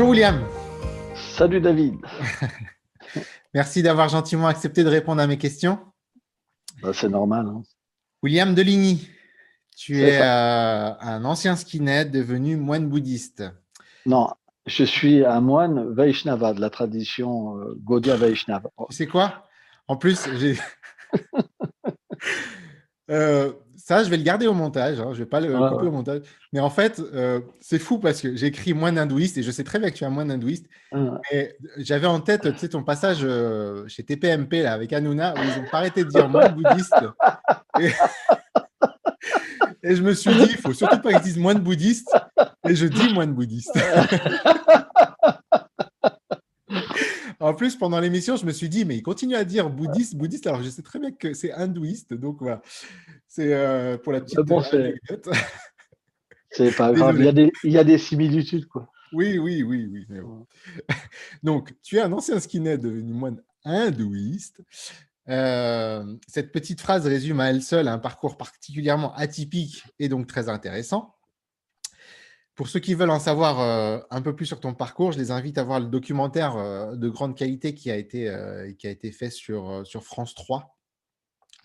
Bonjour William. Salut David. Merci d'avoir gentiment accepté de répondre à mes questions. Bah, c'est normal. Hein. William Deligny, tu es euh, un ancien skinhead devenu moine bouddhiste. Non, je suis un moine Vaishnava de la tradition euh, Gaudiya Vaishnava. C'est quoi? En plus, j'ai. Euh, ça, je vais le garder au montage. Hein, je ne vais pas le couper au montage. Mais en fait, euh, c'est fou parce que j'ai écrit moine hindouiste et je sais très bien que tu es un moine hindouiste. J'avais en tête tu sais, ton passage chez TPMP là, avec Hanouna où ils n'ont pas arrêté de dire moine bouddhiste. Et... et je me suis dit, il faut surtout pas qu'ils disent moine bouddhiste. Et je dis moine bouddhiste. en plus, pendant l'émission, je me suis dit, mais il continue à dire bouddhiste, bouddhiste. Alors, je sais très bien que c'est hindouiste. Donc, voilà. C'est euh, pour la petite bon, C'est pas grave. Il y, a des, il y, a des, similitudes, quoi. Oui, oui, oui, oui. Donc, tu es un ancien skinhead devenu moine hindouiste. Euh, cette petite phrase résume à elle seule un parcours particulièrement atypique et donc très intéressant. Pour ceux qui veulent en savoir euh, un peu plus sur ton parcours, je les invite à voir le documentaire euh, de grande qualité qui a été, euh, qui a été fait sur, sur France 3.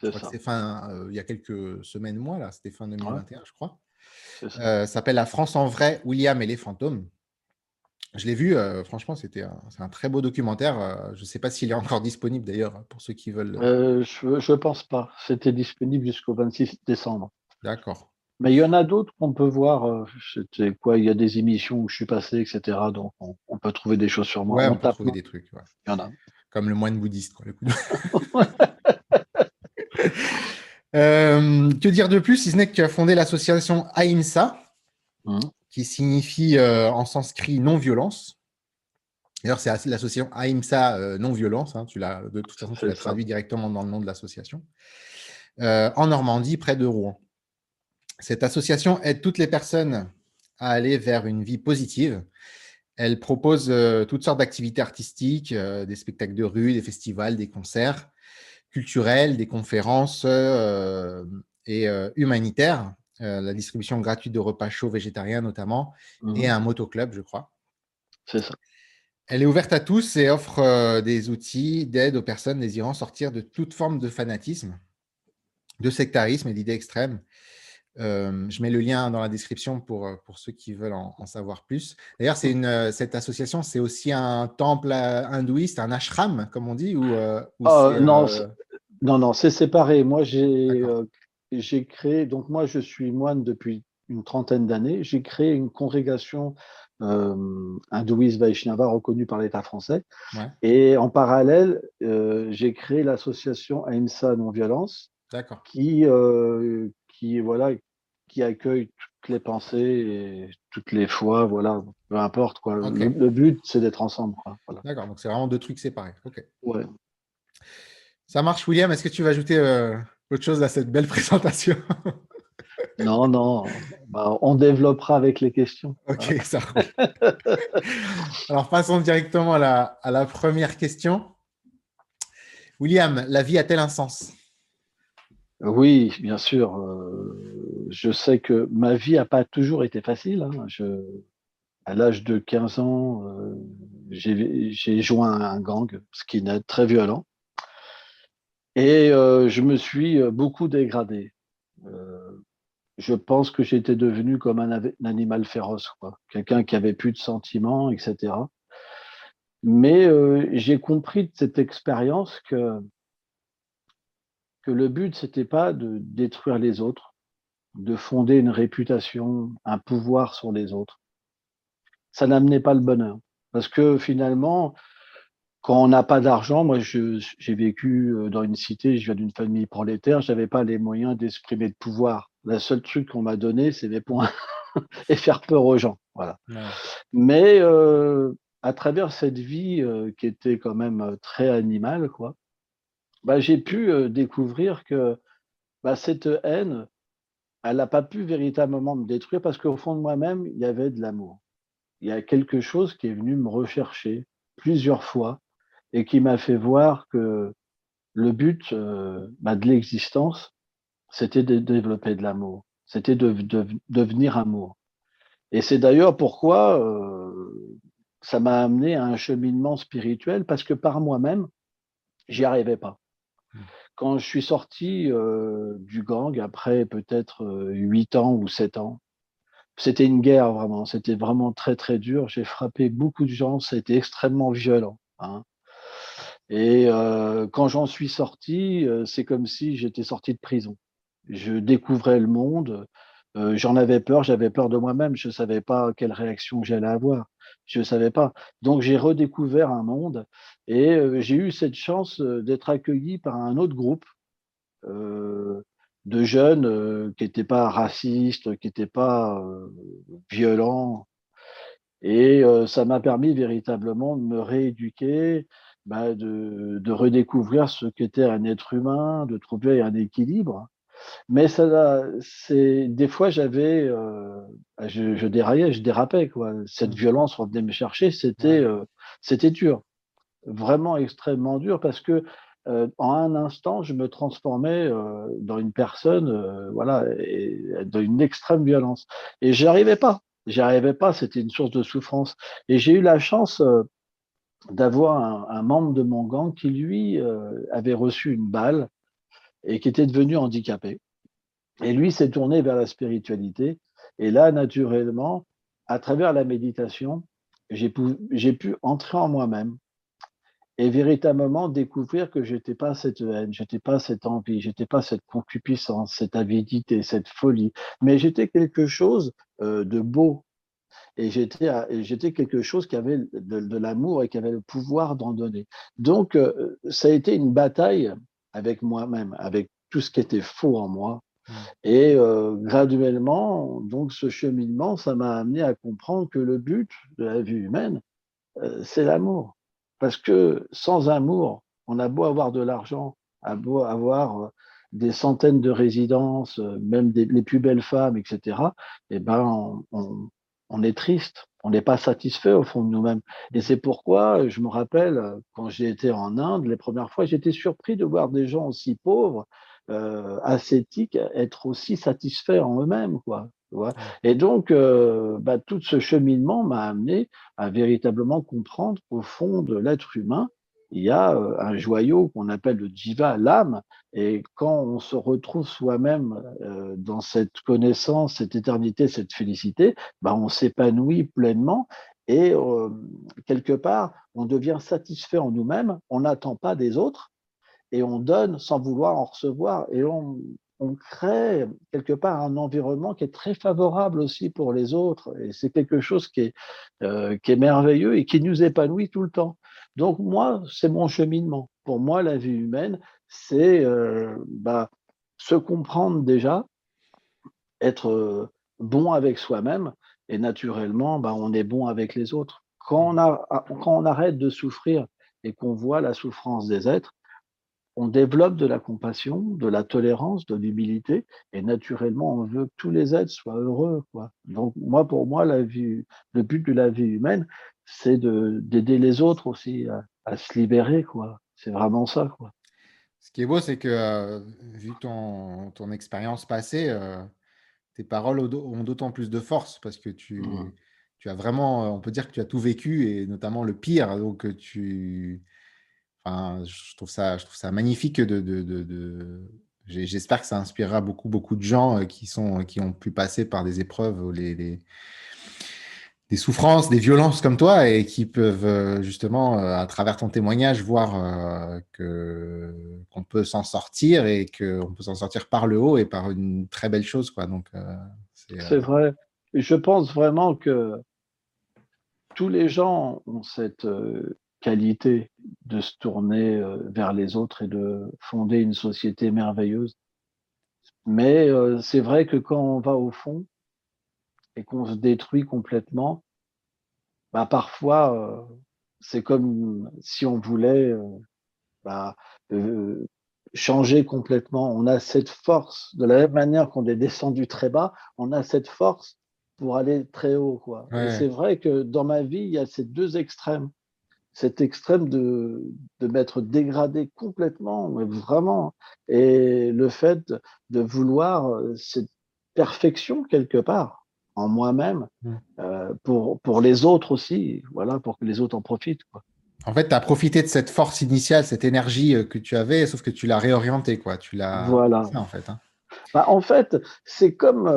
C'est fin, il y a quelques semaines, mois, là, c'était fin 2021, je crois. Ça s'appelle La France en vrai, William et les fantômes. Je l'ai vu, franchement, c'était un, un, très beau documentaire. je ne sais pas s'il est encore disponible d'ailleurs pour ceux qui veulent. je ne pense pas. C'était disponible jusqu'au 26 décembre. D'accord. Mais il y en a d'autres qu'on peut voir. Euh, quoi Il y a des émissions où je suis passé, etc. Donc on, peut trouver des choses sur moi. Ouais, on, peut trouver des trucs. Il y en a. Comme le moine bouddhiste. Quoi, euh, que dire de plus, si ce n'est que tu as fondé l'association AIMSA, mmh. qui signifie euh, en sanskrit non-violence. D'ailleurs, c'est l'association AIMSA non-violence. Hein, tu de toute façon, tu l'as traduit directement dans le nom de l'association. en Normandie, près de Rouen. Cette association aide toutes les personnes à aller vers une vie positive. Elle propose euh, toutes sortes d'activités artistiques, euh, des spectacles de rue, des festivals, des concerts culturels, des conférences euh, et humanitaires, la distribution gratuite de repas chauds végétariens notamment, et mmh un motoclub, je crois. C'est ça. Elle est ouverte à tous et offre des outils d'aide aux personnes désirant sortir de toute forme de fanatisme, de sectarisme et d'idées extrêmes je mets le lien dans la description pour, pour ceux qui veulent en, savoir plus. D'ailleurs, c'est une, cette association, c'est aussi un temple hindouiste, un ashram, comme on dit ou, oh, Non, non, non, c'est séparé. Moi, j'ai j'ai créé, donc moi, je suis moine depuis une trentaine d'années. J'ai créé une congrégation hindouiste Vaishnava reconnue par l'État français. Et en parallèle, j'ai créé l'association Ahimsa Non-Violence, qui, qui, voilà, qui accueille toutes les pensées et toutes les fois, voilà, peu importe. Quoi. Le, but, c'est d'être ensemble. D'accord, donc c'est vraiment deux trucs séparés. Ok. Ouais. Ça marche, William. Est-ce que tu vas ajouter euh, autre chose à cette belle présentation? Non, non. Bah, on développera avec les questions. Ok, ça Alors, passons directement à la, à la première question. William, la vie a-t-elle un sens? Oui, bien sûr. Euh, je sais que ma vie n'a pas toujours été facile. Hein. Je, à l'âge de 15 ans, euh, j'ai joint un gang skinhead très violent. Et euh, je me suis beaucoup dégradé. je pense que j'étais devenu comme un, animal féroce, quelqu'un qui avait plus de sentiments, etc. Mais j'ai compris de cette expérience que que le but, c'était pas de détruire les autres, de fonder une réputation, un pouvoir sur les autres. Ça n'amenait pas le bonheur. Parce que finalement, quand on n'a pas d'argent, moi j'ai vécu euh, dans une cité, je viens d'une famille prolétaire, je n'avais pas les moyens d'exprimer de pouvoir. Le seul truc qu'on m'a donné, c'est des points et faire peur aux gens. Voilà. Mais euh, à travers cette vie euh, qui était quand même très animale, quoi, bah, j'ai pu découvrir que bah, cette haine, elle n'a pas pu véritablement me détruire parce qu'au fond de moi-même, il y avait de l'amour. Il y a quelque chose qui est venu me rechercher plusieurs fois et qui m'a fait voir que le but bah, de l'existence, c'était de développer de l'amour, c'était de, devenir amour. Et c'est d'ailleurs pourquoi ça m'a amené à un cheminement spirituel parce que par moi-même, j'y arrivais pas. Mmh. Quand je suis sorti euh, du gang après peut-être huit ans ou sept ans, c'était une guerre vraiment, c'était vraiment très très dur. J'ai frappé beaucoup de gens, été extrêmement violent. Hein. Et euh, quand j'en suis sorti, euh, c'est comme si j'étais sorti de prison. Je découvrais le monde, euh, j'en avais peur, j'avais peur de moi-même, je ne savais pas quelle réaction j'allais avoir, je ne savais pas. Donc j'ai redécouvert un monde et j'ai eu cette chance d'être accueilli par un autre groupe de jeunes qui n'étaient pas racistes, qui n'étaient pas violents. Et ça m'a permis véritablement de me rééduquer, bah, de, de, redécouvrir ce qu'était un être humain, de trouver un équilibre. Mais ça, c'est des fois j'avais, bah, je, je, déraillais, je dérapais quoi. Cette mmh. violence revenait me chercher, c'était, c'était dur, vraiment extrêmement dur parce que euh, en un instant, je me transformais euh, dans une personne, euh, voilà, et, dans une extrême violence. Et j'y arrivais pas. J'y arrivais pas. C'était une source de souffrance. Et j'ai eu la chance d'avoir un, membre de mon gang qui lui avait reçu une balle et qui était devenu handicapé. Et lui s'est tourné vers la spiritualité. Et là, naturellement, à travers la méditation, j'ai pu, pu entrer en moi-même et véritablement découvrir que j'étais pas cette haine, j'étais pas cette envie, j'étais pas cette concupiscence, cette avidité, cette folie, mais j'étais quelque chose euh, de beau. Et j'étais, j'étais quelque chose qui avait de, l'amour et qui avait le pouvoir d'en donner. Donc, euh, ça a été une bataille avec moi-même, avec tout ce qui était faux en moi. Mmh. Et euh, graduellement, donc ce cheminement, ça m'a amené à comprendre que le but de la vie humaine, c'est l'amour. Parce que sans amour, on a beau avoir de l'argent, a beau avoir euh, des centaines de résidences, euh, même des, les plus belles femmes, etc., eh ben, on, on, est triste, on n'est pas satisfait au fond de nous-mêmes. Et c'est pourquoi, je me rappelle, quand j'ai été en Inde, les premières fois, j'étais surpris de voir des gens aussi pauvres, euh, ascétiques, être aussi satisfaits en eux-mêmes, quoi. Et donc, euh, bah, tout ce cheminement m'a amené à véritablement comprendre qu'au fond de l'être humain, il y a euh, un joyau qu'on appelle le jiva, l'âme. Et quand on se retrouve soi-même euh, dans cette connaissance, cette éternité, cette félicité, bah, on s'épanouit pleinement. Et quelque part, on devient satisfait en nous-mêmes, on n'attend pas des autres, et on donne sans vouloir en recevoir. Et on, crée quelque part un environnement qui est très favorable aussi pour les autres. Et c'est quelque chose euh, qui est merveilleux et qui nous épanouit tout le temps. Donc moi, c'est mon cheminement. Pour moi, la vie humaine, c'est euh, bah, se comprendre déjà, être euh, bon avec soi-même et naturellement, bah, on est bon avec les autres. Quand on, a, quand on arrête de souffrir et qu'on voit la souffrance des êtres, on développe de la compassion, de la tolérance, de l'humilité, et naturellement, on veut que tous les êtres soient heureux. Donc, moi, pour moi, la vie, le but de la vie humaine, c'est d'aider les autres aussi à, se libérer. quoi. C'est vraiment ça. Quoi. Ce qui est beau, c'est que, euh, vu ton, ton expérience passée, euh, tes paroles ont d'autant plus de force parce que tu, mmh. tu as vraiment, on peut dire que tu as tout vécu, et notamment le pire. Donc, tu je trouve ça, je trouve ça magnifique de, de, de, J'espère que ça inspirera beaucoup, beaucoup de gens euh, qui, sont, qui ont pu passer par des épreuves, les, les, des souffrances, des violences comme toi et qui peuvent euh, justement, euh, à travers ton témoignage, voir que qu'on peut s'en sortir et qu'on peut s'en sortir par le haut et par une très belle chose. Quoi. Donc, c'est vrai. Je pense vraiment que tous les gens ont cette qualité de se tourner euh, vers les autres et de fonder une société merveilleuse. Mais euh, c'est vrai que quand on va au fond et qu'on se détruit complètement, bah parfois euh, c'est comme si on voulait bah, changer complètement. On a cette force, de la même manière qu'on est descendu très bas, on a cette force pour aller très haut. Quoi. C'est vrai que dans ma vie, il y a ces deux extrêmes cet extrême de, de m'être dégradé complètement, mais vraiment. Et le fait de vouloir euh, cette perfection quelque part. En moi-même, mmh. pour, pour les autres aussi, voilà, pour que les autres en profitent. Quoi. En fait, tu as profité de cette force initiale, cette énergie que tu avais, sauf que tu l'as réorientée, quoi. Tu l'as. Voilà. en fait. Hein. Bah, en fait, c'est comme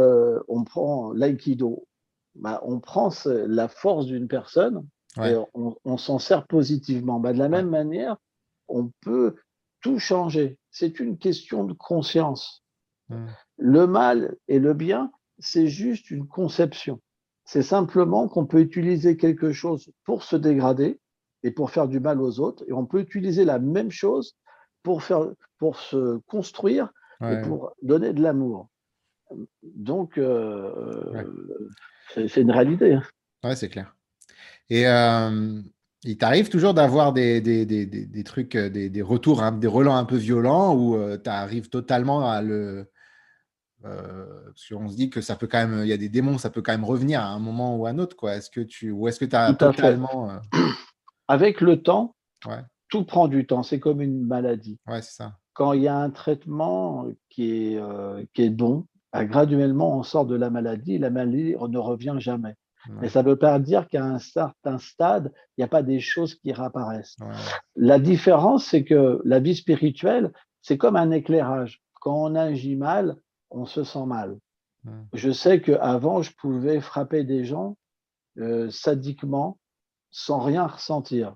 on prend l'aïkido. Bah, on prend la force d'une personne et on, s'en sert positivement. Bah, de la même manière, on peut tout changer. C'est une question de conscience. Mmh. Le mal et le bien, c'est juste une conception. C'est simplement qu'on peut utiliser quelque chose pour se dégrader et pour faire du mal aux autres, et on peut utiliser la même chose pour, faire, pour se construire et pour donner de l'amour. Donc, euh, c'est une réalité. Hein. Oui, c'est clair. Et euh, il t'arrive toujours d'avoir des, des, des, des, trucs, euh, des, retours, des relents un peu violents où tu arrives totalement à le. Parce qu'on se dit que ça peut quand même, il y a des démons, ça peut quand même revenir à un moment ou à un autre. Quoi. Est-ce que tu, ou est-ce que tu as totalement. Avec le temps, tout prend du temps. C'est comme une maladie. Ouais, c'est ça quand il y a un traitement qui est, euh, qui est bon, bah, graduellement, on sort de la maladie, la maladie ne revient jamais. Mais ça ne veut pas dire qu'à un certain stade, il n'y a pas des choses qui réapparaissent. La différence, c'est que la vie spirituelle, c'est comme un éclairage. Quand on agit mal, on se sent mal. Je sais qu'avant, je pouvais frapper des gens euh, sadiquement sans rien ressentir.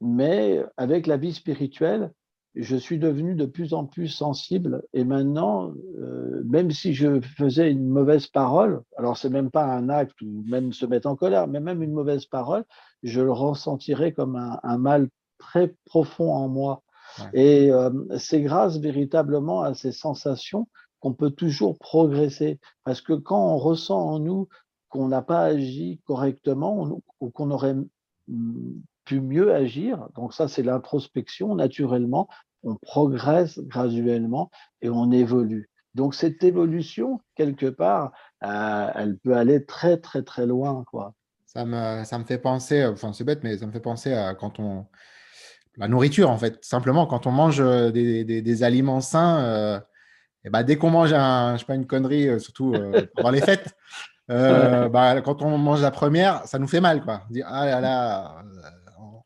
Mais avec la vie spirituelle, je suis devenu de plus en plus sensible et maintenant, euh, même si je faisais une mauvaise parole, alors c'est même pas un acte ou même se mettre en colère, mais même une mauvaise parole, je le ressentirais comme un, mal très profond en moi. Et euh, c'est grâce véritablement à ces sensations qu'on peut toujours progresser. Parce que quand on ressent en nous qu'on n'a pas agi correctement ou qu'on aurait mieux agir. Donc ça, c'est l'introspection. Naturellement, on progresse graduellement et on évolue. Donc cette évolution, quelque part, euh, elle peut aller très, très, très loin. Quoi. Ça, me, ça me fait penser, enfin c'est bête, mais ça me fait penser à quand on... La nourriture, en fait. Simplement, quand on mange euh, des, aliments sains, euh, et bah, dès qu'on mange un, je sais pas, une connerie, surtout pendant les fêtes, bah, quand on mange la première, ça nous fait mal. Quoi. On dit, ah là là,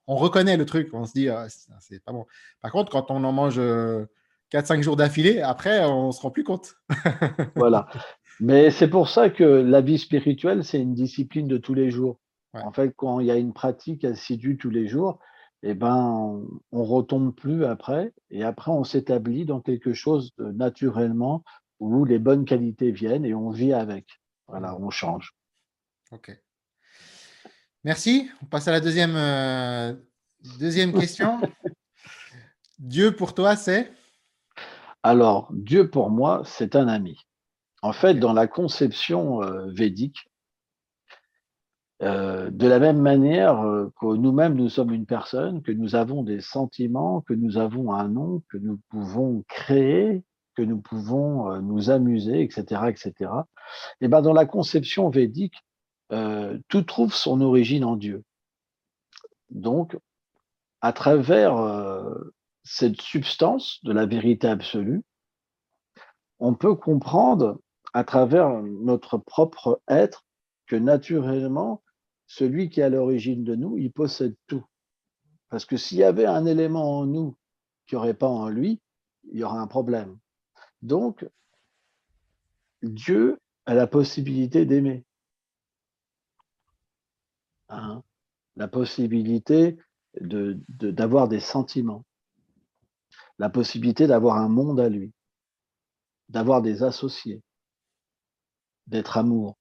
on reconnaît le truc, on se dit, ah, c'est pas bon. Par contre, quand on en mange 4-5 euh, jours d'affilée, après, on se rend plus compte. voilà. Mais c'est pour ça que la vie spirituelle, c'est une discipline de tous les jours. En fait, quand il y a une pratique assidue tous les jours, eh ben, on, ne retombe plus après, et après, on s'établit dans quelque chose de naturellement où les bonnes qualités viennent et on vit avec. Voilà, on change. Ok. Merci. On passe à la deuxième, euh, deuxième question. Dieu pour toi, c'est? Alors, Dieu pour moi, c'est un ami. En fait, dans la conception euh, védique, euh, de la même manière que nous-mêmes, nous sommes une personne, que nous avons des sentiments, que nous avons un nom, que nous pouvons créer, que nous pouvons nous amuser, etc., etc. Et ben, dans la conception védique, euh, tout trouve son origine en Dieu. Donc, à travers euh, cette substance de la vérité absolue, on peut comprendre à travers notre propre être que naturellement, celui qui est à l'origine de nous, il possède tout. Parce que s'il y avait un élément en nous qui n'y aurait pas en lui, il y aurait un problème. Donc, Dieu a la possibilité d'aimer. Hein, la possibilité d'avoir des sentiments, la possibilité d'avoir un monde à lui, d'avoir des associés, d'être amour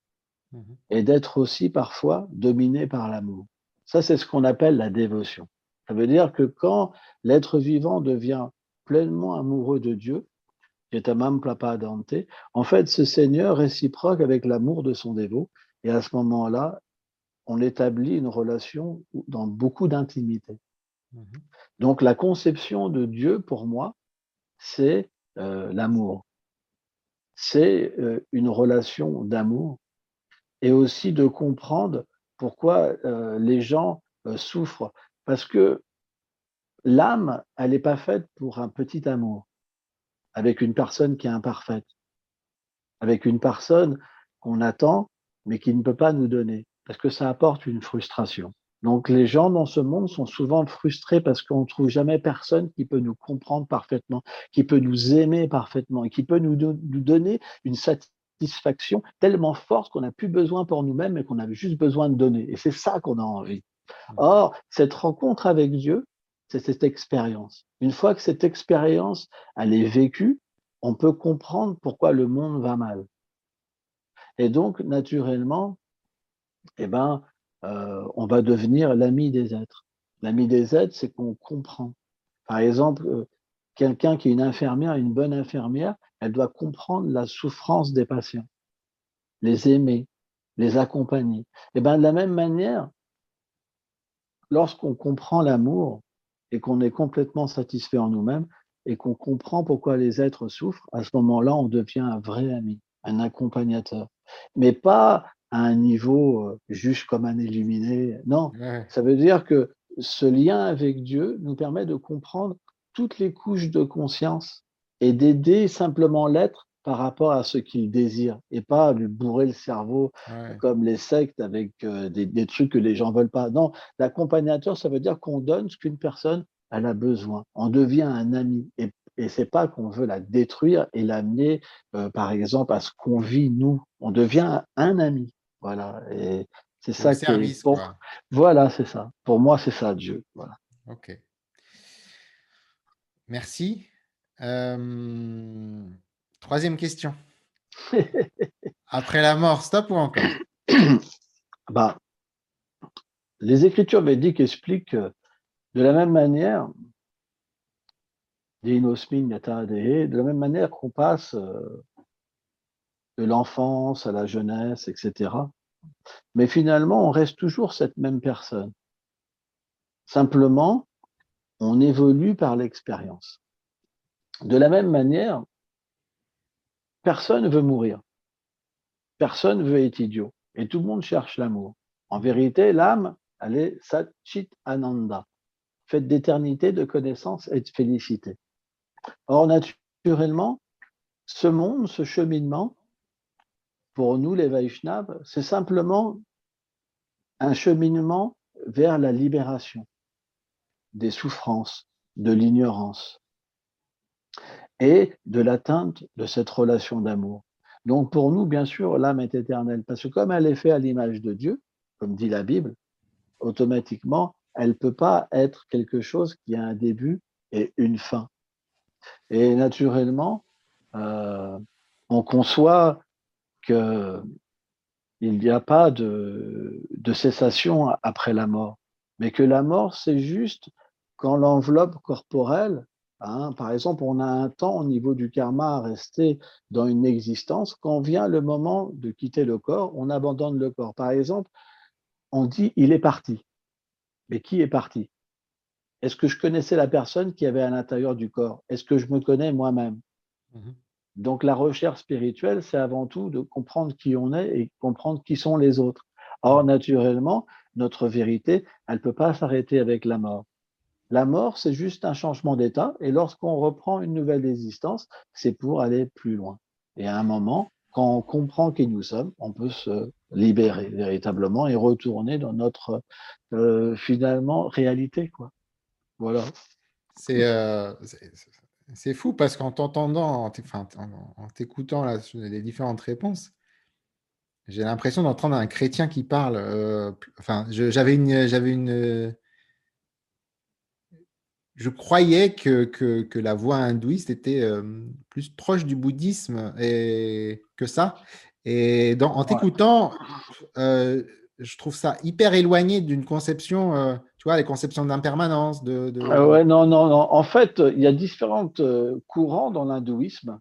mmh et d'être aussi parfois dominé par l'amour. Ça, c'est ce qu'on appelle la dévotion. Ça veut dire que quand l'être vivant devient pleinement amoureux de Dieu, en fait, ce Seigneur réciproque avec l'amour de son dévot, et à ce moment-là, on établit une relation dans beaucoup d'intimité. Mmh Donc la conception de Dieu, pour moi, c'est euh, l'amour. C'est euh, une relation d'amour et aussi de comprendre pourquoi euh, les gens souffrent. Parce que l'âme, elle n'est pas faite pour un petit amour avec une personne qui est imparfaite, avec une personne qu'on attend, mais qu'il ne peut pas nous donner, parce que ça apporte une frustration. Donc les gens dans ce monde sont souvent frustrés parce qu'on ne trouve jamais personne qui peut nous comprendre parfaitement, qui peut nous aimer parfaitement et qui peut nous donner une satisfaction tellement forte qu'on n'a plus besoin pour nous-mêmes et qu'on avait juste besoin de donner. Et c'est ça qu'on a envie. Mmh. Or, cette rencontre avec Dieu, c'est cette expérience. Une fois que cette expérience, elle est vécue, on peut comprendre pourquoi le monde va mal. Et donc, naturellement, eh ben, euh, on va devenir l'ami des êtres. L'ami des êtres, c'est qu'on comprend. Par exemple, euh, quelqu'un qui est une infirmière, une bonne infirmière, elle doit comprendre la souffrance des patients, les aimer, les accompagner. Et ben, de la même manière, lorsqu'on comprend l'amour et qu'on est complètement satisfait en nous-mêmes et qu'on comprend pourquoi les êtres souffrent, à ce moment-là, on devient un vrai ami, un accompagnateur. Mais pas à un niveau euh, juste comme un illuminé. Non, ça veut dire que ce lien avec Dieu nous permet de comprendre toutes les couches de conscience et d'aider simplement l'être par rapport à ce qu'il désire et pas lui bourrer le cerveau comme les sectes avec euh, des, trucs que les gens veulent pas. Non, l'accompagnateur, ça veut dire qu'on donne ce qu'une personne elle a besoin. On devient un ami et, et c'est pas qu'on veut la détruire et l'amener, euh, par exemple, à ce qu'on vit nous. On devient un ami. Voilà. Et c'est ça qui est. Voilà, c'est ça. Pour moi, c'est ça, Dieu. Voilà. Ok. Merci. Euh, troisième question. Après la mort, stop ou encore? Bah, Les écritures védiques expliquent de la même manière, de la même manière qu'on passe euh, de l'enfance à la jeunesse, etc. Mais finalement, on reste toujours cette même personne. Simplement, on évolue par l'expérience. De la même manière, personne ne veut mourir. Personne ne veut être idiot. Et tout le monde cherche l'amour. En vérité, l'âme, elle est Satchit Ananda, faite d'éternité, de connaissance et de félicité. Or, naturellement, ce monde, ce cheminement, pour nous, les Vaishnavas, c'est simplement un cheminement vers la libération des souffrances, de l'ignorance et de l'atteinte de cette relation d'amour. Donc pour nous, bien sûr, l'âme est éternelle, parce que comme elle est faite à l'image de Dieu, comme dit la Bible, automatiquement, elle ne peut pas être quelque chose qui a un début et une fin. Et naturellement, euh, on conçoit qu'il n'y a pas de, cessation après la mort, mais que la mort, c'est juste quand l'enveloppe corporelle, hein, par exemple, on a un temps au niveau du karma à rester dans une existence, quand vient le moment de quitter le corps, on abandonne le corps. Par exemple, on dit il est parti. Mais qui est parti? Est-ce que je connaissais la personne qui avait à l'intérieur du corps? Est-ce que je me connais moi-même? Mmh donc la recherche spirituelle, c'est avant tout de comprendre qui on est et comprendre qui sont les autres. Or, naturellement, notre vérité, elle ne peut pas s'arrêter avec la mort. La mort, c'est juste un changement d'état, et lorsqu'on reprend une nouvelle existence, c'est pour aller plus loin. Et à un moment, quand on comprend qui nous sommes, on peut se libérer véritablement et retourner dans notre euh, finalement réalité, quoi. Voilà. C'est euh, c'est fou parce qu'en t'entendant, en t'écoutant les différentes réponses, j'ai l'impression d'entendre un chrétien qui parle. Euh, enfin, j'avais une, j'avais une, je croyais que, que, la voie hindouiste était euh, plus proche du bouddhisme et, que ça. Et dans, en t'écoutant, euh, je trouve ça hyper éloigné d'une conception tu vois, les conceptions d'impermanence. De, ah ouais, non, non, non. En fait, il y a différents euh, courants dans l'hindouisme.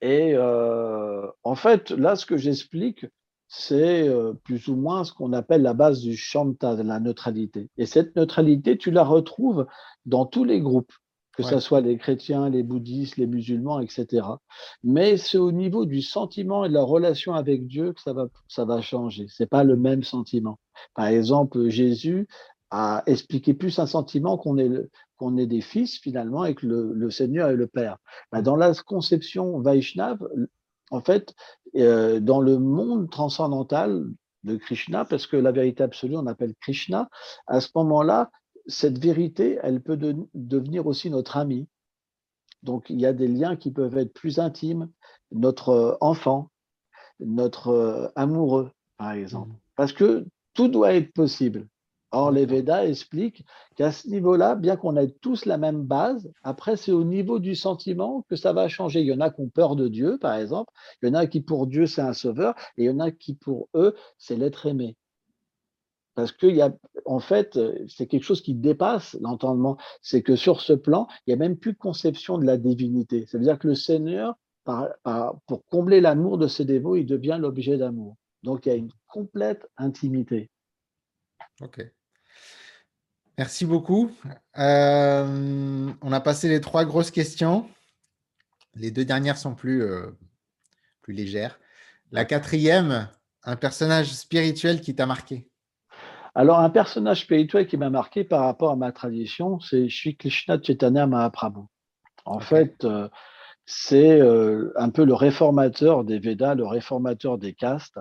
Et euh, en fait, là, ce que j'explique, c'est euh, plus ou moins ce qu'on appelle la base du shanta, de la neutralité. Et cette neutralité, tu la retrouves dans tous les groupes, que ce soit les chrétiens, les bouddhistes, les musulmans, etc. Mais c'est au niveau du sentiment et de la relation avec Dieu que ça va, ça va changer. C'est pas le même sentiment. Par exemple, Jésus, à expliquer plus un sentiment qu'on est, qu'on est des fils finalement et que le, Seigneur est le Père. Bah, dans la conception Vaishnav, en fait, euh, dans le monde transcendantal de Krishna, parce que la vérité absolue, on appelle Krishna, à ce moment-là, cette vérité, elle peut devenir aussi notre ami. Donc, il y a des liens qui peuvent être plus intimes, notre euh, enfant, notre euh, amoureux, par exemple. Mmh. Parce que tout doit être possible. Or, les Védas expliquent qu'à ce niveau-là, bien qu'on ait tous la même base, après, c'est au niveau du sentiment que ça va changer. Il y en a qui ont peur de Dieu, par exemple. Il y en a qui, pour Dieu, c'est un sauveur. Et il y en a qui, pour eux, c'est l'être aimé. Parce que, en fait, c'est quelque chose qui dépasse l'entendement. C'est que sur ce plan, il n'y a même plus de conception de la divinité. Ça veut dire que le Seigneur, pour combler l'amour de ses dévots, il devient l'objet d'amour. Donc, il y a une complète intimité. Ok. Merci beaucoup. Euh, on a passé les trois grosses questions. Les deux dernières sont plus, euh, plus légères. La quatrième, un personnage spirituel qui t'a marqué. Alors, un personnage spirituel qui m'a marqué par rapport à ma tradition, c'est Shri Krishna Chaitanya Mahaprabhu. En fait, euh, c'est un peu le réformateur des Védas, le réformateur des castes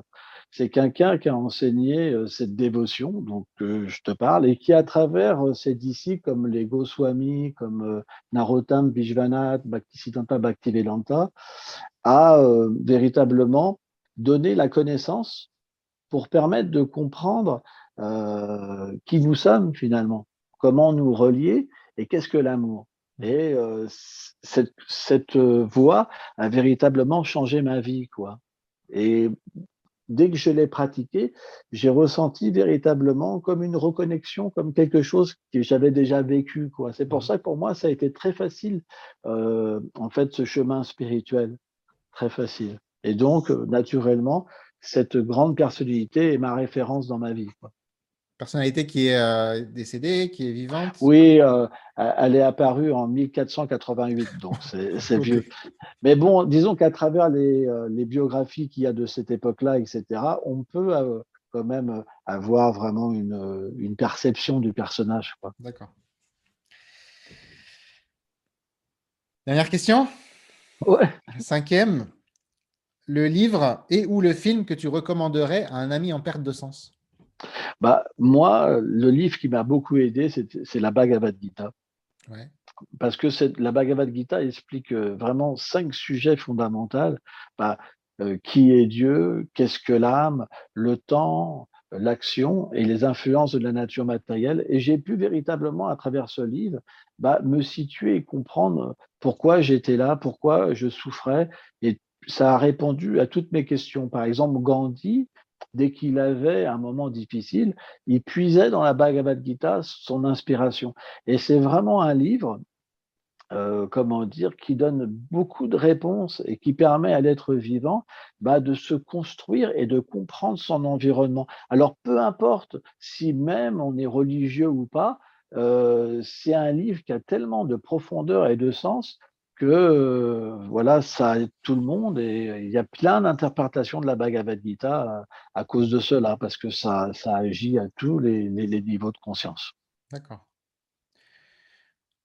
c'est quelqu'un qui a enseigné euh, cette dévotion dont je te parle et qui, à travers euh, ses disciples comme les Goswami, comme euh, Narottam Vishwanath, Bhaktisiddhanta Bhaktivedanta, a véritablement donné la connaissance pour permettre de comprendre qui nous sommes finalement, comment nous relier et qu'est-ce que l'amour. Et cette, cette voie a véritablement changé ma vie, quoi. Et dès que je l'ai pratiqué, j'ai ressenti véritablement comme une reconnexion, comme quelque chose que j'avais déjà vécu. C'est pour mmh. ça que pour moi, ça a été très facile, euh, en fait, ce chemin spirituel. Très facile. Et donc, naturellement, cette grande personnalité est ma référence dans ma vie. Quoi personnalité qui est euh, décédée, qui est vivante? Oui, euh, elle est apparue en 1488, donc c'est vieux. Mais bon, disons qu'à travers les, euh, les biographies qu'il y a de cette époque-là, etc., on peut quand même avoir vraiment une, une perception du personnage. D'accord. Dernière question? Ouais. Cinquième, le livre et ou le film que tu recommanderais à un ami en perte de sens? Bah, moi, le livre qui m'a beaucoup aidé, c'est la Bhagavad Gita. Parce que la Bhagavad Gita explique euh, vraiment cinq sujets fondamentaux. Bah, euh, qui est Dieu, qu'est-ce que l'âme, le temps, l'action et les influences de la nature matérielle. Et j'ai pu véritablement, à travers ce livre, bah, me situer et comprendre pourquoi j'étais là, pourquoi je souffrais. Et ça a répondu à toutes mes questions. Par exemple, Gandhi, dès qu'il avait un moment difficile, il puisait dans la Bhagavad Gita son inspiration. Et c'est vraiment un livre, euh, comment dire, qui donne beaucoup de réponses et qui permet à l'être vivant bah, de se construire et de comprendre son environnement. Alors peu importe si même on est religieux ou pas, euh, c'est un livre qui a tellement de profondeur et de sens que euh, voilà, ça aide tout le monde et il y a plein d'interprétations de la Bhagavad Gita à, cause de cela, parce que ça, ça agit à tous les, niveaux de conscience. D'accord.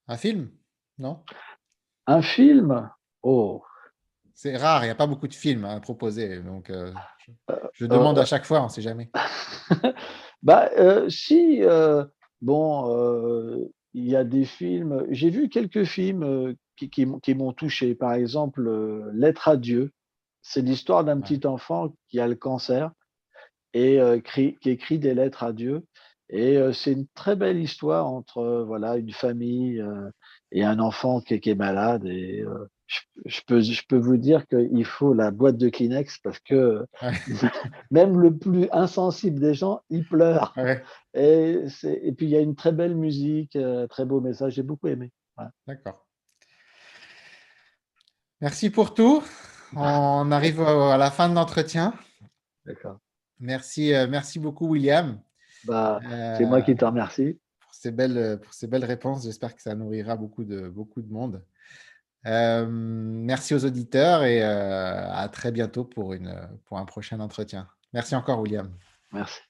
Un film Non? Un film? Oh C'est rare, il n'y a pas beaucoup de films à proposer, donc euh, je, euh, demande à chaque fois, on ne sait jamais. bah, si, bon, il y a des films, j'ai vu quelques films qui, m'ont touché. Par exemple, euh, Lettre à Dieu, c'est l'histoire d'un petit enfant qui a le cancer et euh, qui écrit des lettres à Dieu. Et euh, c'est une très belle histoire entre voilà une famille et un enfant qui, est malade. Et je, peux, je peux vous dire qu'il faut la boîte de Kleenex parce que même le plus insensible des gens, il pleure. Et, et, puis il y a une très belle musique, très beau message. J'ai beaucoup aimé. D'accord. Merci pour tout. On arrive à la fin de l'entretien. D'accord. Merci, euh, merci beaucoup, William. Bah, c'est moi qui te remercie. Pour ces belles, pour ces belles réponses. J'espère que ça nourrira beaucoup de, beaucoup de monde. Euh, merci aux auditeurs et euh, à très bientôt pour, une, pour un prochain entretien. Merci encore, William. Merci.